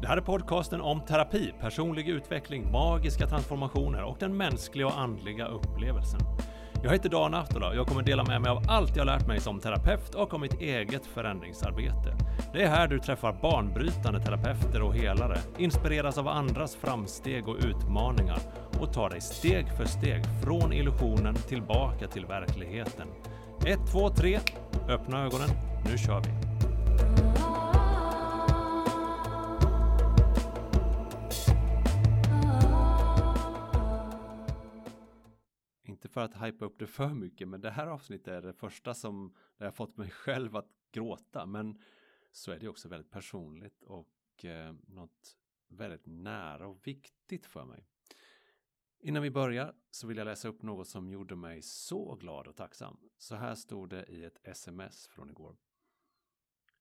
Det här är podcasten om terapi, personlig utveckling, magiska transformationer och den mänskliga och andliga upplevelsen. Jag heter Dan Ahtola och jag kommer dela med mig av allt jag lärt mig som terapeut och om mitt eget förändringsarbete. Det är här du träffar banbrytande terapeuter och helare, inspireras av andras framsteg och utmaningar och tar dig steg för steg från illusionen tillbaka till verkligheten. 1, 2, 3. Öppna ögonen. Nu kör vi. För att hypa upp det för mycket, men det här avsnittet är det första som där jag fått mig själv att gråta. Men så är det också väldigt personligt och eh, något väldigt nära och viktigt för mig. Innan vi börjar så vill jag läsa upp något som gjorde mig så glad och tacksam. Så här stod det i ett sms från igår.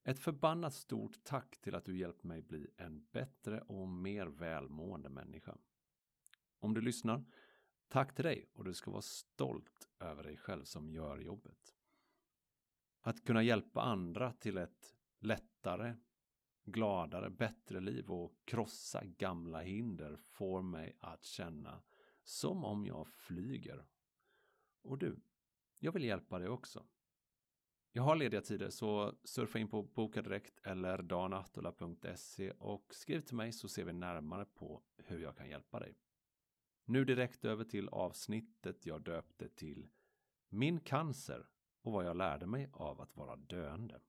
Ett förbannat stort tack till att du hjälpt mig bli en bättre och mer välmående människa. Om du lyssnar, tack till dig och du ska vara stolt över dig själv som gör jobbet. Att kunna hjälpa andra till ett lättare, gladare, bättre liv och krossa gamla hinder får mig att känna som om jag flyger. Och du, jag vill hjälpa dig också. Jag har lediga tider så surfa in på Boka Direkt eller danatola.se och skriv till mig så ser vi närmare på hur jag kan hjälpa dig. Nu direkt över till avsnittet jag döpte till Min cancer och vad jag lärde mig av att vara döende.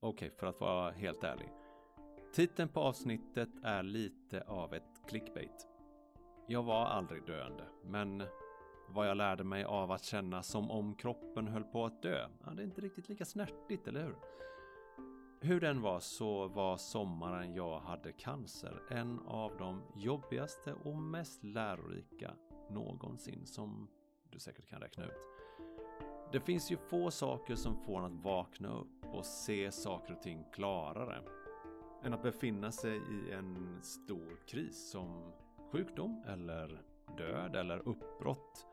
Okej, okay, för att vara helt ärlig. Titeln på avsnittet är lite av ett clickbait. Jag var aldrig döende, men vad jag lärde mig av att känna som om kroppen höll på att dö, ja, det är inte riktigt lika snärtigt, eller hur? Hur den var så var sommaren jag hade cancer en av de jobbigaste och mest lärorika någonsin som du säkert kan räkna ut. Det finns ju få saker som får en att vakna upp och se saker och ting klarare än att befinna sig i en stor kris som sjukdom eller död eller uppbrott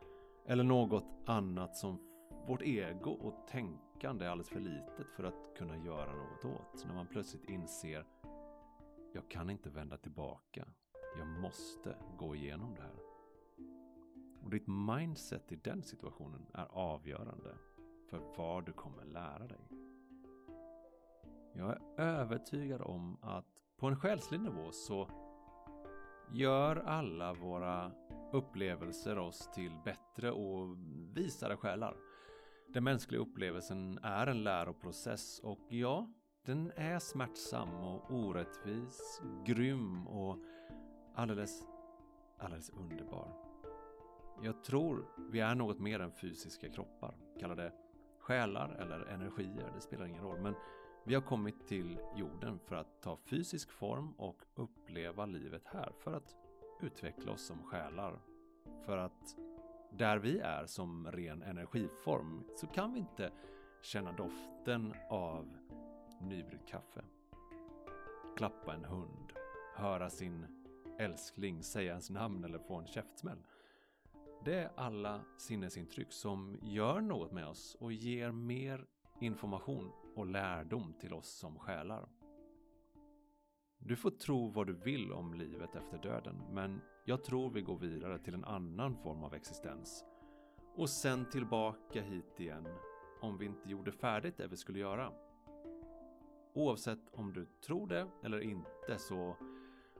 eller något annat som vårt ego och tänkande är alldeles för litet för att kunna göra något åt. När man plötsligt inser jag kan inte vända tillbaka. Jag måste gå igenom det här. Och ditt mindset i den situationen är avgörande för vad du kommer lära dig. Jag är övertygad om att på en själslig nivå så gör alla våra upplevelser oss till bättre och visare själar. Den mänskliga upplevelsen är en läroprocess och ja, den är smärtsam och orättvis, grym och alldeles, alldeles underbar. Jag tror vi är något mer än fysiska kroppar. Kalla det själar eller energier, det spelar ingen roll. Men vi har kommit till jorden för att ta fysisk form och uppleva livet här. För att utveckla oss som själar. För att där vi är som ren energiform så kan vi inte känna doften av nybryggt kaffe. Klappa en hund. Höra sin älskling säga ens namn eller få en käftsmäll. Det är alla sinnesintryck som gör något med oss och ger mer information och lärdom till oss som själar. Du får tro vad du vill om livet efter döden, men jag tror vi går vidare till en annan form av existens. Och sen tillbaka hit igen om vi inte gjorde färdigt det vi skulle göra. Oavsett om du tror det eller inte så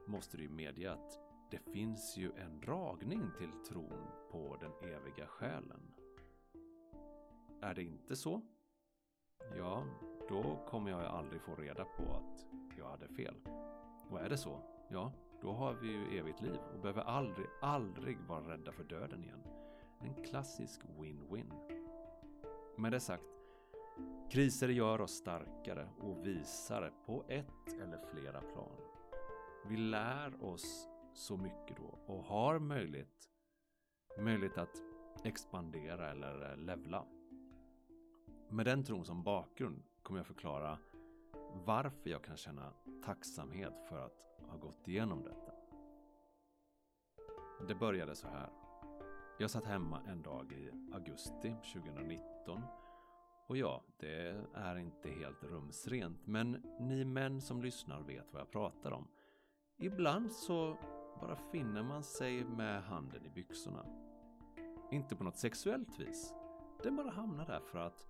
måste du ju medge att det finns ju en dragning till tron på den eviga själen. Är det inte så? Ja, då kommer jag aldrig få reda på att jag hade fel. Och är det så? Ja, då har vi ju evigt liv och behöver aldrig, aldrig vara rädda för döden igen. En klassisk win-win. Med det sagt, kriser gör oss starkare och visare på ett eller flera plan. Vi lär oss så mycket då och har möjlighet, möjlighet att expandera eller levla. Med den tron som bakgrund kommer jag förklara varför jag kan känna tacksamhet för att ha gått igenom detta. Det började så här. Jag satt hemma en dag i augusti 2019 och ja, det är inte helt rumsrent, men ni män som lyssnar vet vad jag pratar om. Ibland så bara finner man sig med handen i byxorna. Inte på något sexuellt vis. Den bara hamnar där för att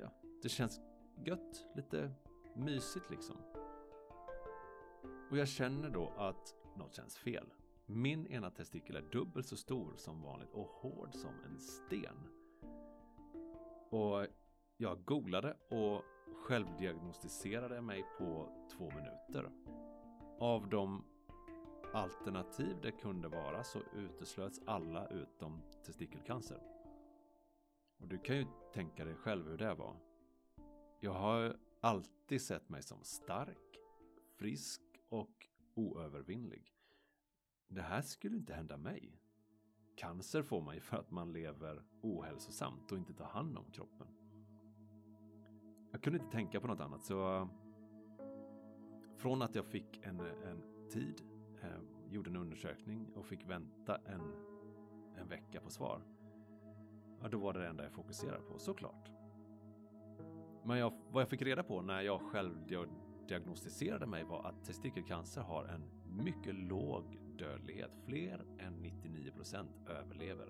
ja, det känns gött, lite mysigt liksom. Och jag känner då att något känns fel. Min ena testikel är dubbelt så stor som vanligt och hård som en sten. Och jag googlade och självdiagnostiserade mig på två minuter. Av de alternativ det kunde vara så uteslöts alla utom testikelcancer. Och du kan ju tänka dig själv hur det var. Jag har alltid sett mig som stark, frisk och oövervinnlig. Det här skulle inte hända mig. Cancer får man ju för att man lever ohälsosamt och inte tar hand om kroppen. Jag kunde inte tänka på något annat så från att jag fick en, en tid, eh, gjorde en undersökning och fick vänta en, en vecka på svar. Ja, då var det det enda jag fokuserade på, såklart. Men jag, vad jag fick reda på när jag själv diagnostiserade mig var att testikelcancer har en mycket låg dödlighet. Fler än 99% överlever.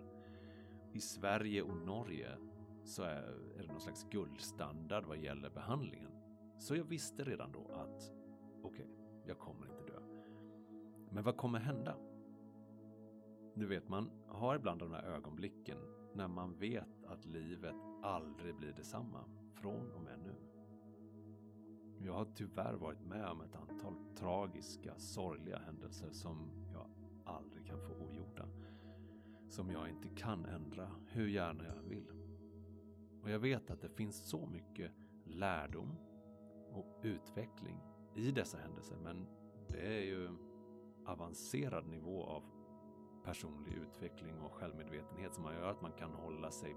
I Sverige och Norge så är, är det någon slags guldstandard vad gäller behandlingen. Så jag visste redan då att okej, okay, jag kommer inte dö. Men vad kommer hända? Du vet, man har ibland de här ögonblicken när man vet att livet aldrig blir detsamma från och med nu. Jag har tyvärr varit med om ett antal tragiska, sorgliga händelser som jag aldrig kan få ogjorda. Som jag inte kan ändra hur gärna jag vill. Och jag vet att det finns så mycket lärdom och utveckling i dessa händelser men det är ju avancerad nivå av personlig utveckling och självmedvetenhet som gör att man kan hålla sig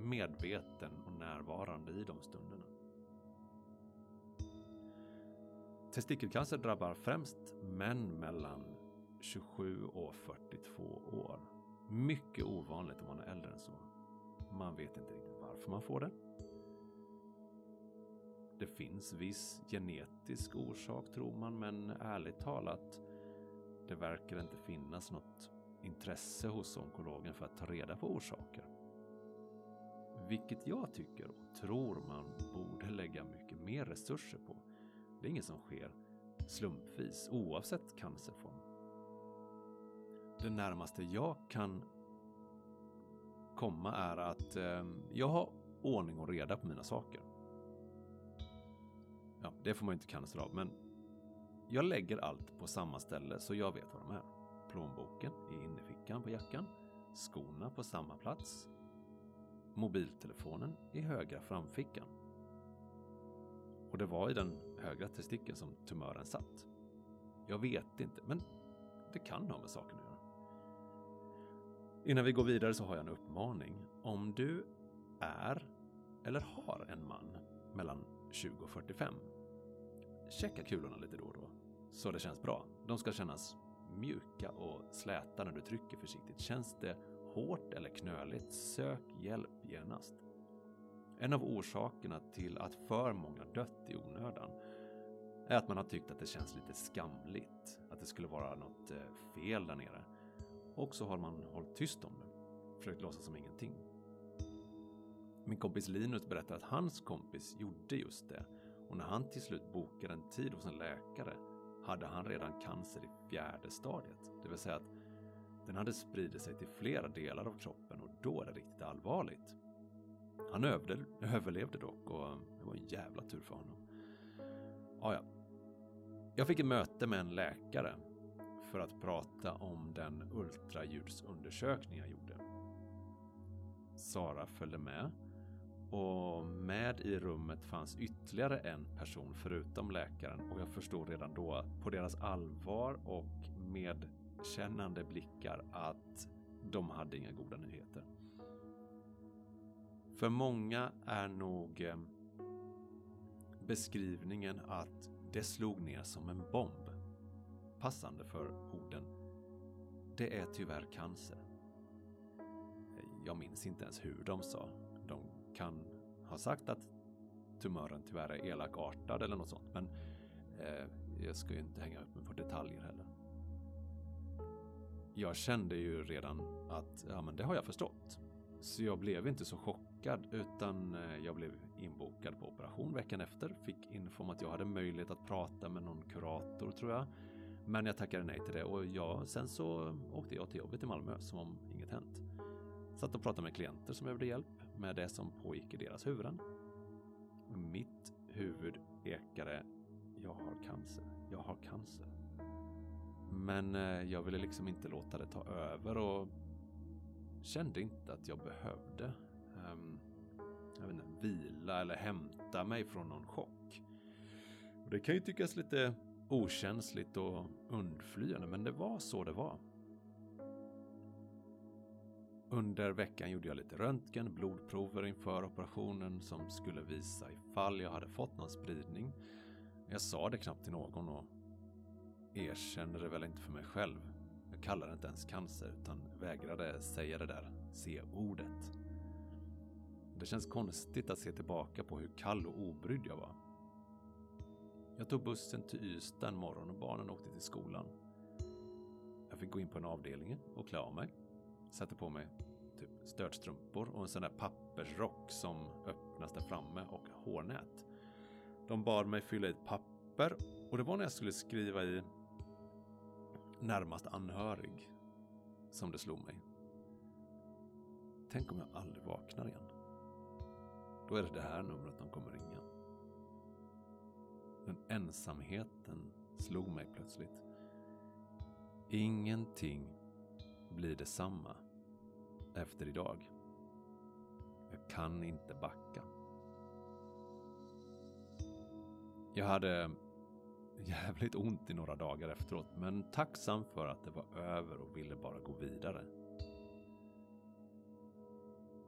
medveten och närvarande i de stunderna. Testikelcancer drabbar främst män mellan 27 och 42 år. Mycket ovanligt om man är äldre än så. Man vet inte riktigt varför man får det. Det finns viss genetisk orsak tror man, men ärligt talat, det verkar inte finnas något intresse hos onkologen för att ta reda på orsaker. Vilket jag tycker och tror man borde lägga mycket mer resurser på. Det är inget som sker slumpvis oavsett cancerform. Det närmaste jag kan komma är att eh, jag har ordning och reda på mina saker. Ja, det får man ju inte cancer av, men jag lägger allt på samma ställe så jag vet var de är. Plånboken i innerfickan på jackan, skorna på samma plats, mobiltelefonen i högra framfickan. Och det var i den högra testikeln som tumören satt. Jag vet inte, men det kan ha med saken att göra. Innan vi går vidare så har jag en uppmaning. Om du är eller har en man mellan 20 och 45. Checka kulorna lite då och då, så det känns bra. De ska kännas mjuka och släta när du trycker försiktigt. Känns det hårt eller knöligt, sök hjälp genast. En av orsakerna till att för många dött i onödan är att man har tyckt att det känns lite skamligt, att det skulle vara något eh, fel där nere. Och så har man hållit tyst om det, försökt låtsas som ingenting. Min kompis Linus berättar att hans kompis gjorde just det och när han till slut bokade en tid hos en läkare hade han redan cancer i fjärde stadiet. Det vill säga att den hade spridit sig till flera delar av kroppen och då är det riktigt allvarligt. Han överlevde dock och det var en jävla tur för honom. Ah, ja. Jag fick ett möte med en läkare för att prata om den ultraljudsundersökning jag gjorde. Sara följde med och med i rummet fanns ytterligare en person förutom läkaren och jag förstod redan då på deras allvar och med igenkännande blickar att de hade inga goda nyheter. För många är nog eh, beskrivningen att det slog ner som en bomb passande för orden. Det är tyvärr cancer. jag minns inte ens hur de sa. De kan ha sagt att tumören tyvärr är elakartad eller något sånt. Men eh, jag ska ju inte hänga upp mig på detaljer heller. Jag kände ju redan att ja, men det har jag förstått. Så jag blev inte så chockad utan eh, jag blev inbokad på operation veckan efter. Fick info om att jag hade möjlighet att prata med någon kurator tror jag. Men jag tackade nej till det och jag, sen så åkte jag till jobbet i Malmö som om inget hänt. Satt och pratade med klienter som behövde hjälp med det som pågick i deras huvuden. Mitt huvud ekade Jag har cancer, jag har cancer. Men eh, jag ville liksom inte låta det ta över och kände inte att jag behövde um, jag vet inte, vila eller hämta mig från någon chock. Och det kan ju tyckas lite okänsligt och undflyende, men det var så det var. Under veckan gjorde jag lite röntgen, blodprover inför operationen som skulle visa ifall jag hade fått någon spridning. Jag sa det knappt till någon och erkände det väl inte för mig själv. Jag kallade det inte ens cancer utan vägrade säga det där C-ordet. Det känns konstigt att se tillbaka på hur kall och obrydd jag var. Jag tog bussen till Ystad en morgon och barnen åkte till skolan. Jag fick gå in på en avdelning och klä av mig. Satte på mig typ stödstrumpor och en sån där pappersrock som öppnas där framme och hårnät. De bad mig fylla i ett papper och det var när jag skulle skriva i närmast anhörig som det slog mig. Tänk om jag aldrig vaknar igen. Då är det det här numret de kommer ringa. Den ensamheten slog mig plötsligt. Ingenting blir detsamma efter idag. Jag kan inte backa. Jag hade jävligt ont i några dagar efteråt, men tacksam för att det var över och ville bara gå vidare.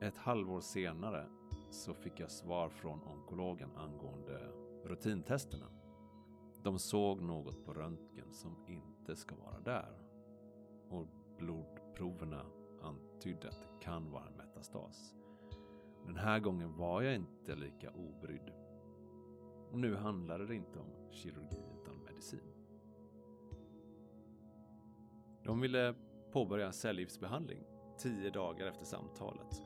Ett halvår senare så fick jag svar från onkologen angående rutintesterna. De såg något på röntgen som inte ska vara där. Och blodproverna antydde att det kan vara en metastas. Den här gången var jag inte lika obrydd. Och nu handlade det inte om kirurgi medicin. De ville påbörja en cellgiftsbehandling tio dagar efter samtalet.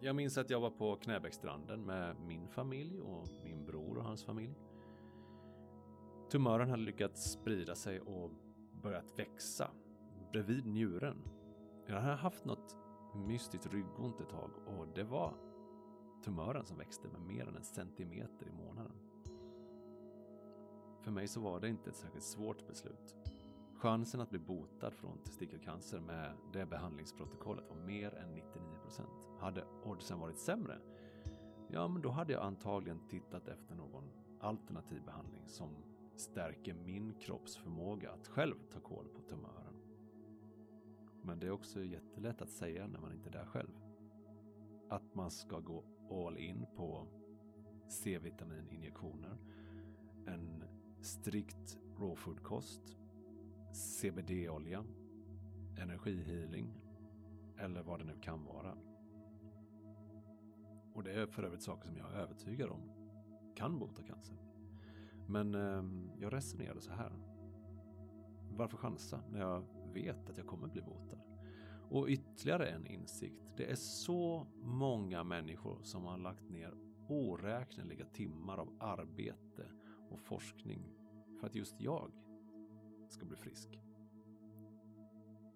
Jag minns att jag var på Knäbäcksstranden med min familj och min bror och hans familj. Tumören hade lyckats sprida sig och börjat växa bredvid njuren. Jag hade haft något mystiskt ryggont ett tag och det var tumören som växte med mer än en centimeter i månaden. För mig så var det inte ett särskilt svårt beslut. Chansen att bli botad från testikelcancer med det behandlingsprotokollet var mer än 99%. Hade oddsen varit sämre, ja men då hade jag antagligen tittat efter någon alternativ behandling som stärker min kropps förmåga att själv ta koll på tumören. Men det är också jättelätt att säga när man inte är där själv. Att man ska gå all in på C-vitamininjektioner, en strikt raw food-kost, CBD-olja, energihealing eller vad det nu kan vara. Och det är för övrigt saker som jag är övertygad om kan bota cancer. Men eh, jag resonerade så här. Varför chansa när jag vet att jag kommer bli botad? Och ytterligare en insikt. Det är så många människor som har lagt ner oräkneliga timmar av arbete och forskning för att just jag ska bli frisk.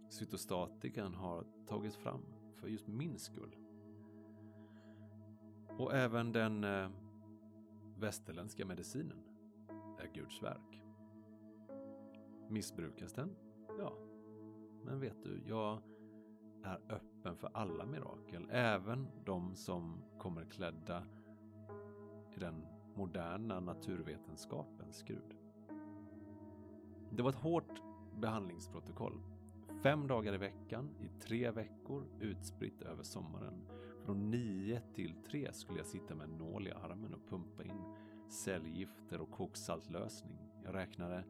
Cytostatikan har tagits fram för just min skull. Och även den eh, västerländska medicinen är Guds verk. Missbrukas den? Ja. Men vet du, jag är öppen för alla mirakel, även de som kommer klädda i den moderna naturvetenskapens skrud. Det var ett hårt behandlingsprotokoll. Fem dagar i veckan i tre veckor utspritt över sommaren. Från nio till tre skulle jag sitta med en nål i armen och pumpa in cellgifter och koksaltlösning. Jag räknade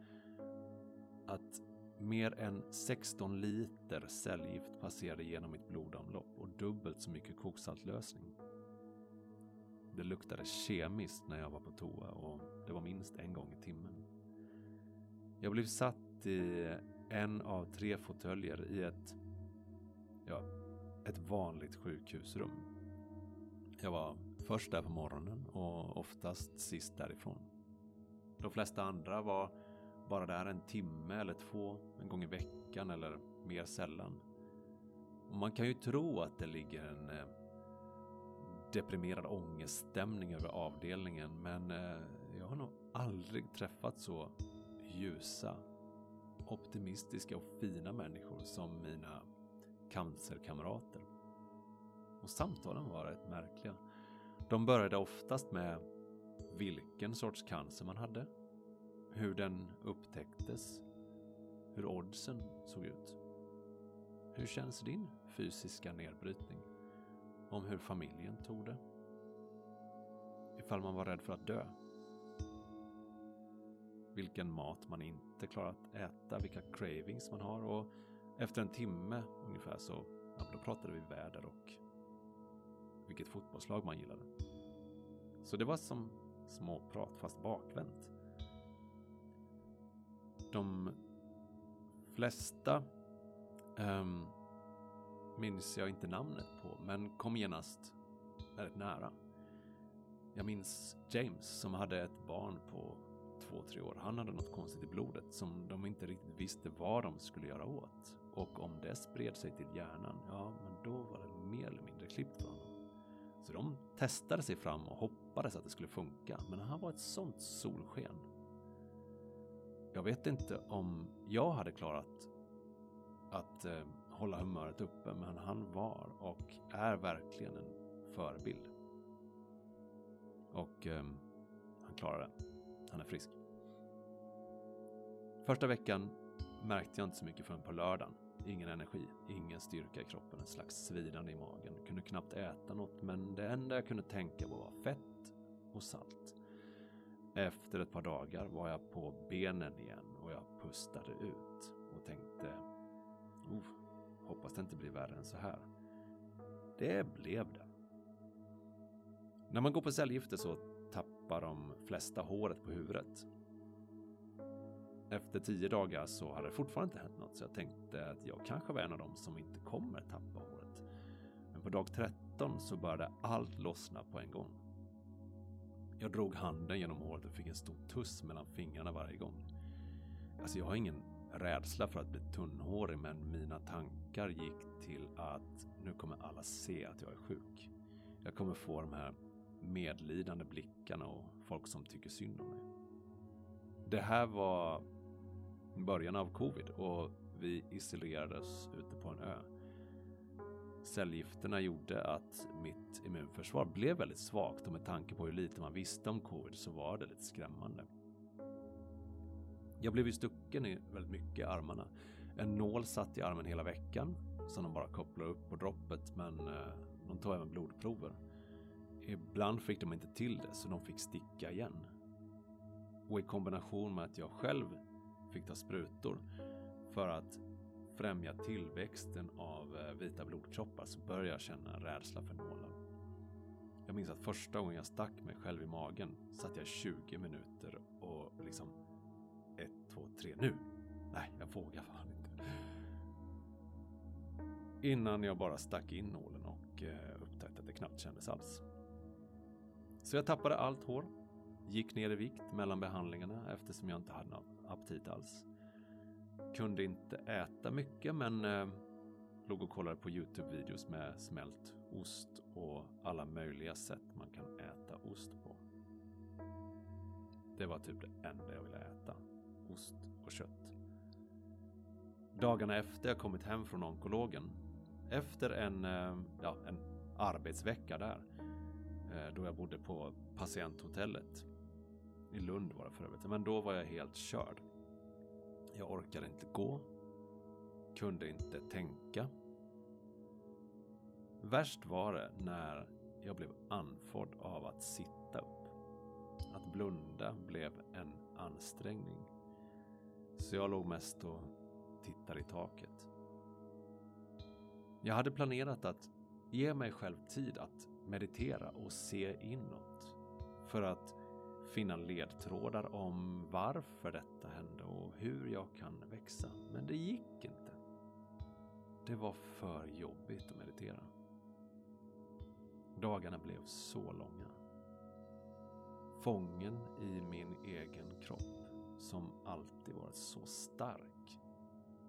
att mer än 16 liter cellgift passerade genom mitt blodomlopp och dubbelt så mycket koksaltlösning. Det luktade kemiskt när jag var på toa och det var minst en gång i timmen. Jag blev satt i en av tre fåtöljer i ett, ja, ett vanligt sjukhusrum. Jag var först där på morgonen och oftast sist därifrån. De flesta andra var bara där en timme eller två, en gång i veckan eller mer sällan. Och man kan ju tro att det ligger en eh, deprimerad ångeststämning över avdelningen men eh, jag har nog aldrig träffat så ljusa, optimistiska och fina människor som mina cancerkamrater. Och samtalen var rätt märkliga. De började oftast med vilken sorts cancer man hade, hur den upptäcktes, hur oddsen såg ut. Hur känns din fysiska nedbrytning? Om hur familjen tog det? Ifall man var rädd för att dö? Vilken mat man inte klarar att äta, vilka cravings man har och efter en timme ungefär så ja, då pratade vi väder och vilket fotbollslag man gillade. Så det var som småprat fast bakvänt. De flesta um, minns jag inte namnet på, men kom genast väldigt nära. Jag minns James som hade ett barn på två, tre år. Han hade något konstigt i blodet som de inte riktigt visste vad de skulle göra åt. Och om det spred sig till hjärnan, ja, men då var det mer eller mindre klippt för honom. Så de testade sig fram och hoppades att det skulle funka, men han var ett sånt solsken. Jag vet inte om jag hade klarat att eh, hålla humöret uppe, men han var och är verkligen en förebild. Och eh, han klarar det. Han är frisk. Första veckan märkte jag inte så mycket förrän på lördagen. Ingen energi, ingen styrka i kroppen, en slags svidande i magen. Kunde knappt äta något, men det enda jag kunde tänka på var fett och salt. Efter ett par dagar var jag på benen igen och jag pustade ut och tänkte, oh, hoppas det inte blir värre än så här. Det blev det. När man går på cellgifter så tappar de flesta håret på huvudet efter tio dagar så hade det fortfarande inte hänt något så jag tänkte att jag kanske var en av dem som inte kommer tappa håret. Men på dag 13 så började allt lossna på en gång. Jag drog handen genom håret och fick en stor tuss mellan fingrarna varje gång. Alltså jag har ingen rädsla för att bli tunnhårig men mina tankar gick till att nu kommer alla se att jag är sjuk. Jag kommer få de här medlidande blickarna och folk som tycker synd om mig. Det här var början av covid och vi isolerades ute på en ö. Cellgifterna gjorde att mitt immunförsvar blev väldigt svagt och med tanke på hur lite man visste om covid så var det lite skrämmande. Jag blev ju stucken i väldigt mycket i armarna. En nål satt i armen hela veckan som de bara kopplade upp på droppet men eh, de tog även blodprover. Ibland fick de inte till det så de fick sticka igen. Och i kombination med att jag själv fick ta sprutor för att främja tillväxten av eh, vita blodkroppar så började jag känna en rädsla för nålar. Jag minns att första gången jag stack mig själv i magen satt jag 20 minuter och liksom ett, två, tre, nu! Nej, jag vågar fan inte. Innan jag bara stack in nålen och eh, upptäckte att det knappt kändes alls. Så jag tappade allt hår, gick ner i vikt mellan behandlingarna eftersom jag inte hade något aptit alls. Kunde inte äta mycket men eh, låg och kollade på Youtube-videos med smält ost och alla möjliga sätt man kan äta ost på. Det var typ det enda jag ville äta. Ost och kött. Dagarna efter jag kommit hem från onkologen, efter en, eh, ja, en arbetsvecka där, eh, då jag bodde på patienthotellet i Lund var det för övrigt. Men då var jag helt körd. Jag orkade inte gå. Kunde inte tänka. Värst var det när jag blev andfådd av att sitta upp. Att blunda blev en ansträngning. Så jag låg mest och tittade i taket. Jag hade planerat att ge mig själv tid att meditera och se inåt. För att finna ledtrådar om varför detta hände och hur jag kan växa. Men det gick inte. Det var för jobbigt att meditera. Dagarna blev så långa. Fången i min egen kropp som alltid varit så stark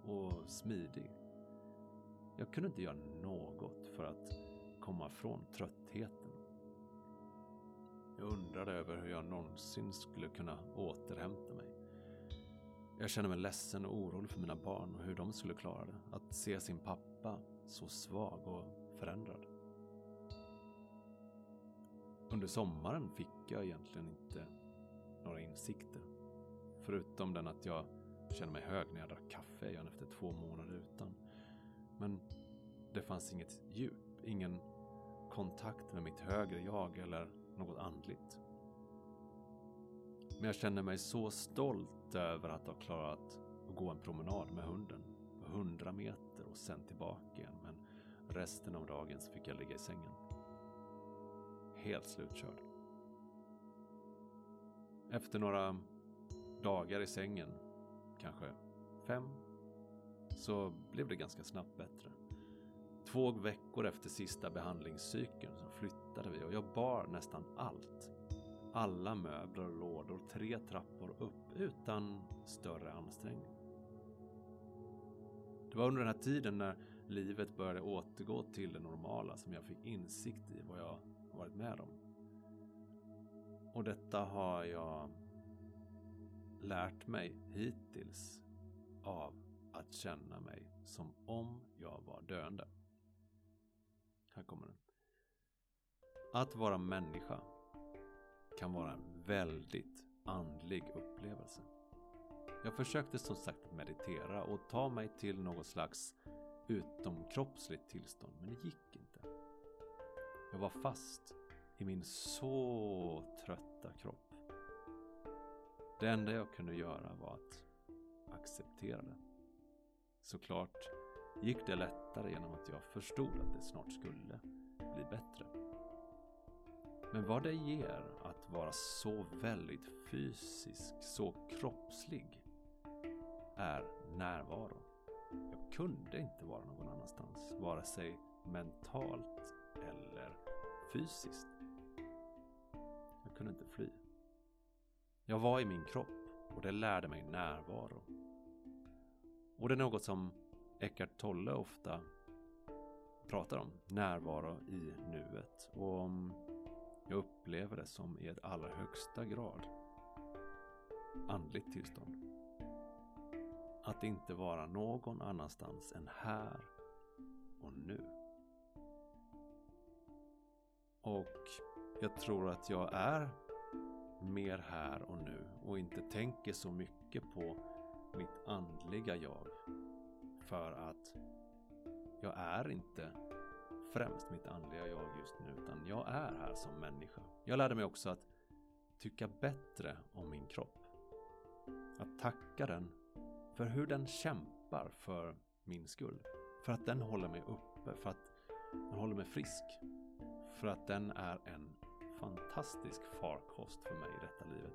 och smidig. Jag kunde inte göra något för att komma från tröttheten. Jag undrade över hur jag någonsin skulle kunna återhämta mig. Jag kände mig ledsen och orolig för mina barn och hur de skulle klara det. Att se sin pappa så svag och förändrad. Under sommaren fick jag egentligen inte några insikter. Förutom den att jag kände mig hög när jag drack kaffe igen efter två månader utan. Men det fanns inget djup, ingen kontakt med mitt högre jag eller något andligt. Men jag känner mig så stolt över att ha klarat att gå en promenad med hunden. 100 meter och sen tillbaka igen. Men resten av dagen så fick jag ligga i sängen. Helt slutkörd. Efter några dagar i sängen, kanske fem, så blev det ganska snabbt bättre. Två veckor efter sista behandlingscykeln så flyttade vi och jag bar nästan allt. Alla möbler och lådor tre trappor upp utan större ansträngning. Det var under den här tiden när livet började återgå till det normala som jag fick insikt i vad jag varit med om. Och detta har jag lärt mig hittills av att känna mig som om jag var döende. Här kommer den. Att vara människa kan vara en väldigt andlig upplevelse. Jag försökte som sagt meditera och ta mig till något slags utomkroppsligt tillstånd, men det gick inte. Jag var fast i min så trötta kropp. Det enda jag kunde göra var att acceptera det. Såklart gick det lättare genom att jag förstod att det snart skulle bli bättre. Men vad det ger att vara så väldigt fysisk, så kroppslig, är närvaro. Jag kunde inte vara någon annanstans, vare sig mentalt eller fysiskt. Jag kunde inte fly. Jag var i min kropp och det lärde mig närvaro. Och det är något som Eckart Tolle ofta pratar om. Närvaro i nuet. Och jag upplever det som i ett allra högsta grad andligt tillstånd. Att inte vara någon annanstans än här och nu. Och jag tror att jag är mer här och nu och inte tänker så mycket på mitt andliga jag. För att jag är inte främst mitt andliga jag just nu utan jag är här som människa. Jag lärde mig också att tycka bättre om min kropp. Att tacka den för hur den kämpar för min skull. För att den håller mig uppe, för att den håller mig frisk. För att den är en fantastisk farkost för mig i detta livet.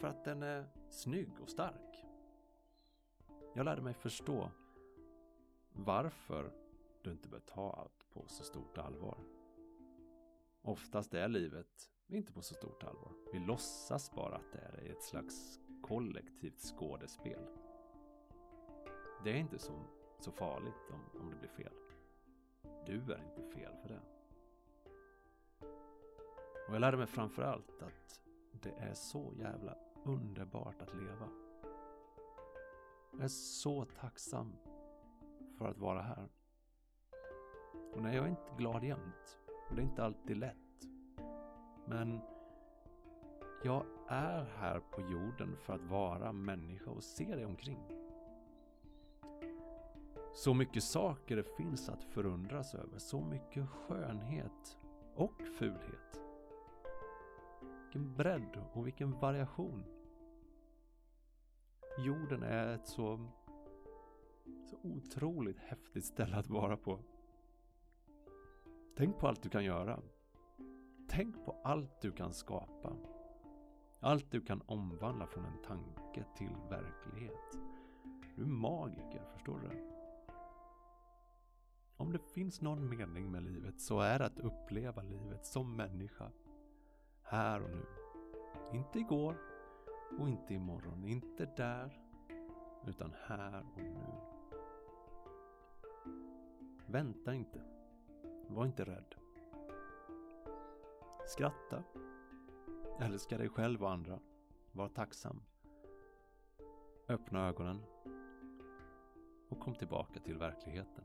För att den är snygg och stark. Jag lärde mig förstå varför du inte bör ta allt på så stort allvar. Oftast är livet inte på så stort allvar. Vi låtsas bara att det är det i ett slags kollektivt skådespel. Det är inte så, så farligt om, om det blir fel. Du är inte fel för det. Och jag lärde mig framförallt att det är så jävla underbart att leva. Jag är så tacksam för att vara här. Och nej, jag är inte glad jämt. Och det är inte alltid lätt. Men jag är här på jorden för att vara människa och se dig omkring. Så mycket saker det finns att förundras över. Så mycket skönhet och fulhet. Vilken bredd och vilken variation. Jorden är ett så, så otroligt häftigt ställe att vara på. Tänk på allt du kan göra. Tänk på allt du kan skapa. Allt du kan omvandla från en tanke till verklighet. Du är magiker, förstår du? Om det finns någon mening med livet så är det att uppleva livet som människa. Här och nu. Inte igår och inte imorgon. Inte där. Utan här och nu. Vänta inte. Var inte rädd. Skratta. Älska dig själv och andra. Var tacksam. Öppna ögonen. Och kom tillbaka till verkligheten.